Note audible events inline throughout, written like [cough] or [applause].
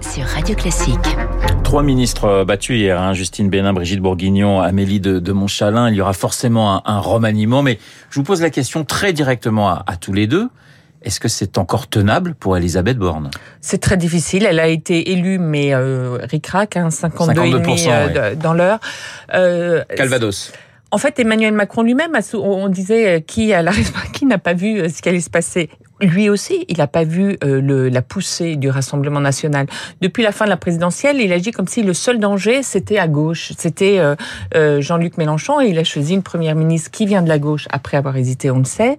sur Radio Classique. Trois ministres battus hier, hein, Justine Bénin, Brigitte Bourguignon, Amélie de, de Montchalin. Il y aura forcément un, un, remaniement, mais je vous pose la question très directement à, à tous les deux. Est-ce que c'est encore tenable pour Elisabeth Borne? C'est très difficile. Elle a été élue, mais euh, ric-rac, hein, 52,5 52%, euh, dans l'heure. Euh, Calvados. En fait, Emmanuel Macron lui-même, on disait euh, qui a la [laughs] qui n'a pas vu euh, ce qui allait se passer. Lui aussi, il n'a pas vu euh, le, la poussée du Rassemblement national. Depuis la fin de la présidentielle, il agit comme si le seul danger, c'était à gauche. C'était euh, euh, Jean-Luc Mélenchon et il a choisi une première ministre qui vient de la gauche après avoir hésité, on le sait,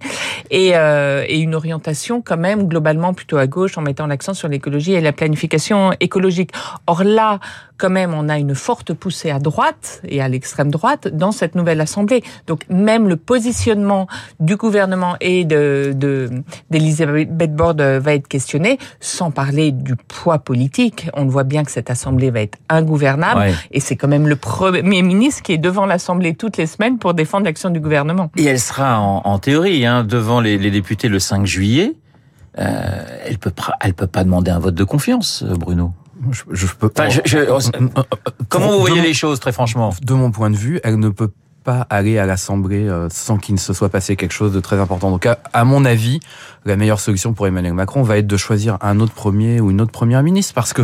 et, euh, et une orientation quand même globalement plutôt à gauche en mettant l'accent sur l'écologie et la planification écologique. Or là, quand même, on a une forte poussée à droite et à l'extrême droite dans cette nouvelle Assemblée. Donc même le positionnement du gouvernement et de, de d'Elisabeth Borne va être questionné, sans parler du poids politique. On voit bien que cette Assemblée va être ingouvernable Ouais. et c'est quand même le Premier ministre qui est devant l'Assemblée toutes les semaines pour défendre l'action du gouvernement. Et elle sera en, en théorie hein, devant les, les députés le 5 juillet. Euh, elle peut pas, elle peut pas demander un vote de confiance, euh, Bruno. Je, je peux Enfin, je- je- Comment vous voyez les choses, très franchement De mon point de vue, elle ne peut pas aller à l'Assemblée euh, sans qu'il ne se soit passé quelque chose de très important. Donc, à, à mon avis, la meilleure solution pour Emmanuel Macron va être de choisir un autre premier ou une autre première ministre, parce que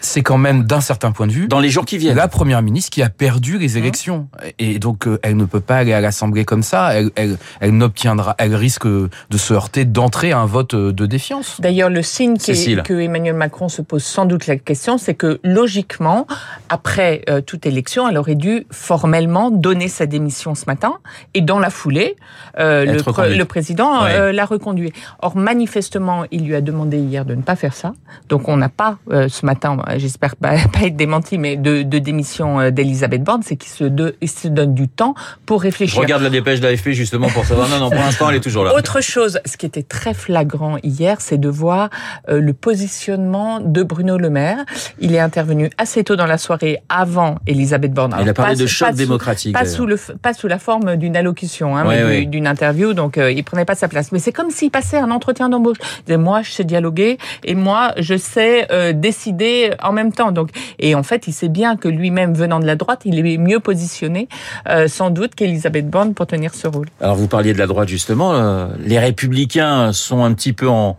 c'est quand même, d'un certain point de vue, Dans les jours qui viennent. la première ministre qui a perdu les élections. Et donc, euh, elle ne peut pas aller à l'Assemblée comme ça. Elle, elle, elle n'obtiendra, elle risque de se heurter d'entrer à un vote euh, de défiance. D'ailleurs, le signe est- que Emmanuel Macron se pose sans doute la question, c'est que logiquement, après euh, toute élection, elle aurait dû formellement donner sa démission ce matin, et dans la foulée, euh, le, président Ouais. euh, l'a reconduit. Or, manifestement, il lui a demandé hier de ne pas faire ça. Donc, on n'a pas euh, ce matin, j'espère pas, [laughs] pas être démenti, mais de, de démission d'Elisabeth Borne, c'est qu'il se, de- il se donne du temps pour Je réfléchir. regarde la dépêche d'AFP justement pour savoir. Non, non, pour l'instant, elle est toujours là. Autre chose, ce qui était très flagrant hier, c'est de voir le positionnement de Bruno Le Maire. Il est intervenu assez tôt dans la soirée, avant Elisabeth Borne. Il a parlé pas- de choc démocratique. Pas sous, le, pas sous la forme d'une allocution, hein, Ouais, mais ouais. du- d'une interview, donc euh, il prenait pas sa place. Mais c'est comme s'il passait un entretien d'embauche. Moi, je sais dialoguer et moi, je sais euh, décider en même temps. Donc, et en fait, il sait bien que lui-même, venant de la droite, il est mieux positionné, euh, sans doute, qu'Elisabeth Borne pour tenir ce rôle. Alors vous parliez de la droite justement. euh, les républicains sont un petit peu en,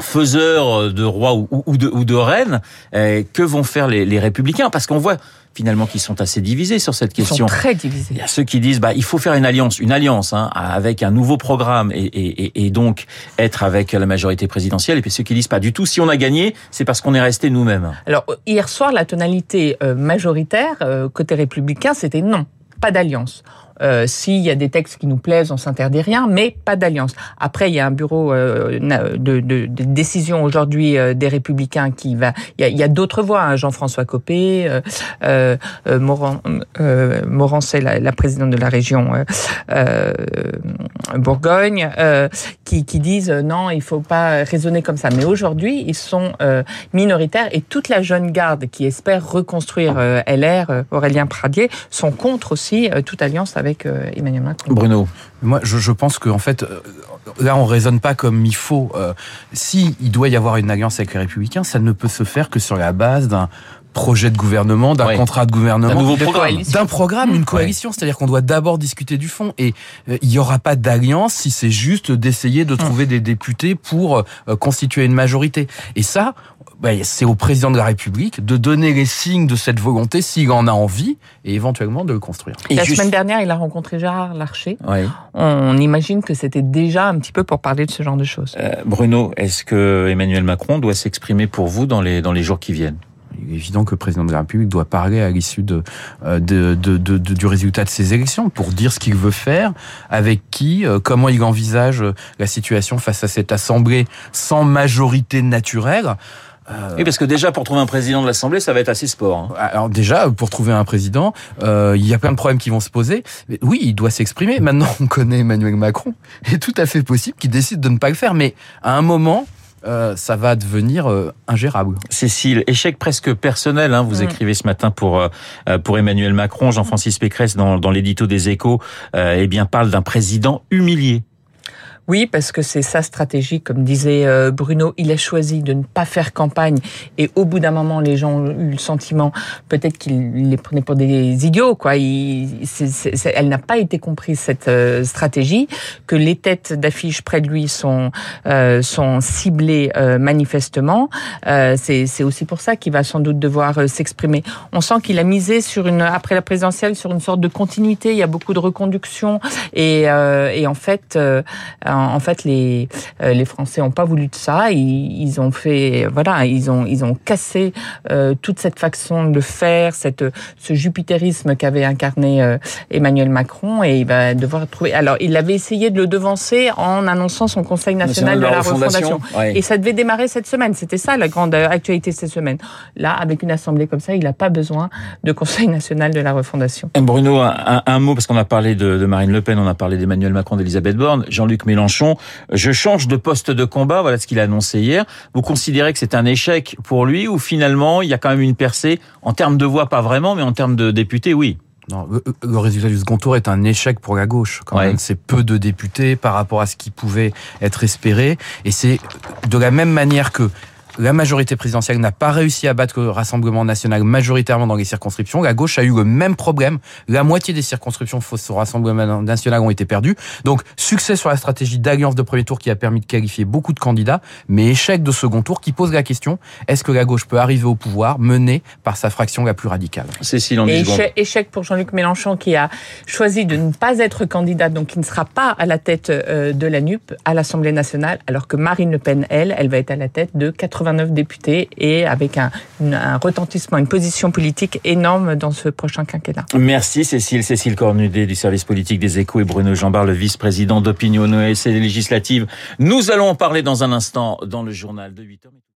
faiseurs de roi ou, de, ou de reine. Que vont faire les, les républicains? Parce qu'on voit finalement qu'ils sont assez divisés sur cette Ils sont question. très divisés. Il y a ceux qui disent bah il faut faire une alliance, une alliance hein, avec un nouveau programme et, et, et- et donc être avec la majorité présidentielle. Et puis ceux qui disent pas du tout. Si on a gagné, c'est parce qu'on est resté nous-mêmes. Alors hier soir, la tonalité euh, majoritaire euh, côté républicain, c'était non, pas d'alliance. Euh, S'il y a des textes qui nous plaisent, on s'interdit rien, mais pas d'alliance. Après, il y a un bureau euh, de, de, de décision aujourd'hui euh, des Républicains qui va. Il y a, a d'autres voix. hein, Jean-François Copé, euh, euh, euh, Moran, euh, Morancet, la, la présidente de la région Bourgogne, qui, qui disent non, il faut pas raisonner comme ça. Mais aujourd'hui, ils sont minoritaires et toute la jeune garde qui espère reconstruire LR, Aurélien Pradier, sont contre aussi toute alliance avec euh, Emmanuel Macron. Bruno. Moi, je, je pense que en fait, euh, là, on raisonne pas comme il faut. Euh, si il doit y avoir une alliance avec les Républicains, ça ne peut se faire que sur la base d'un projet de gouvernement, d'un Ouais. contrat de gouvernement. nouveau de programme. coalition. d'un programme, une coalition, c'est-à-dire qu'on doit d'abord discuter du fond et euh, il n'y aura pas d'alliance si c'est juste d'essayer de trouver des députés pour euh, constituer une majorité. Et ça, bah, c'est au président de la République de donner les signes de cette volonté s'il en a envie et éventuellement de le construire. Et la juste- semaine dernière, il a rencontré Gérard Larcher. Ouais. On imagine que c'était déjà un petit peu pour parler de ce genre de choses. Euh, Bruno, est-ce que Emmanuel Macron doit s'exprimer pour vous dans les dans les jours qui viennent? Il est évident que le président de la République doit parler à l'issue de, euh, de, de, de- de- du résultat de ces élections pour dire ce qu'il veut faire, avec qui, euh, comment il envisage euh, la situation face à cette assemblée sans majorité naturelle. Euh, Oui, parce que déjà pour trouver un président de l'Assemblée, ça va être assez sport. hein. alors déjà, pour trouver un président, euh, il y a plein de problèmes qui vont se poser. Mais oui, il doit s'exprimer. Maintenant, on connaît Emmanuel Macron. Il est tout à fait possible qu'il décide de ne pas le faire. Mais à un moment, euh, ça va devenir euh, ingérable. Cécile, échec presque personnel. Hein, vous Mm. écrivez ce matin pour euh, euh, pour Emmanuel Macron, Jean-Francis Pécresse dans, dans l'édito des Échos, euh, eh bien parle d'un président humilié. Oui, parce que c'est sa stratégie, comme disait euh, Bruno. Il a choisi de ne pas faire campagne et au bout d'un moment, les gens ont eu le sentiment peut-être qu'il les prenait pour des idiots. Quoi. Il, c'est, c'est, elle n'a pas été comprise cette euh, stratégie, que les têtes d'affiche près de lui sont euh, sont ciblées euh, manifestement. c'est, c'est aussi pour ça qu'il va sans doute devoir s'exprimer. On sent qu'il a misé sur une après la présidentielle sur une sorte de continuité. Il y a beaucoup de reconduction et, et en fait en fait, les euh, les Français n'ont pas voulu de ça. Ils, ils, ont fait, voilà, ils ont ils ont cassé euh, toute cette façon de faire, cette ce jupitérisme qu'avait incarné euh, Emmanuel Macron, et il va devoir trouver. Alors, il avait essayé de le devancer en annonçant son Conseil national, de la, refondation, et ça devait démarrer cette semaine. C'était ça la grande actualité cette semaine. Là, avec une assemblée comme ça, il n'a pas besoin de Conseil national de la refondation. Bruno, un, un mot parce qu'on a parlé de, de, Marine Le Pen, on a parlé d'Emmanuel Macron, d'Elisabeth Borne, Jean-Luc Mélenchon Mélenchon, je change de poste de combat, voilà ce qu'il a annoncé hier. Vous considérez que c'est un échec pour lui ou finalement il y a quand même une percée? En termes de voix, pas vraiment, mais en termes de députés, oui. Non, le, résultat du second tour est un échec pour la gauche. Quand même, c'est peu de députés par rapport à ce qui pouvait être espéré, et c'est de la même manière que la majorité présidentielle n'a pas réussi à battre le Rassemblement national majoritairement dans les circonscriptions. La gauche a eu le même problème. La moitié des circonscriptions face au Rassemblement national ont été perdues. Donc, succès sur la stratégie d'alliance de premier tour qui a permis de qualifier beaucoup de candidats, mais échec de second tour qui pose la question, est-ce que la gauche peut arriver au pouvoir menée par sa fraction la plus radicale? Cécile, en échec, échec pour Jean-Luc Mélenchon qui a choisi de ne pas être candidat, donc qui ne sera pas à la tête euh, de la NUP à l'Assemblée nationale, alors que Marine Le Pen, elle, elle va être à la tête de 80 89 députés et avec un, retentissement, une position politique énorme dans ce prochain quinquennat. Merci Cécile. Cécile Cornudet du service politique des Échos et Bruno Jambard, le vice-président d'Opinion OS et législative. Nous allons en parler dans un instant dans le journal de 8 h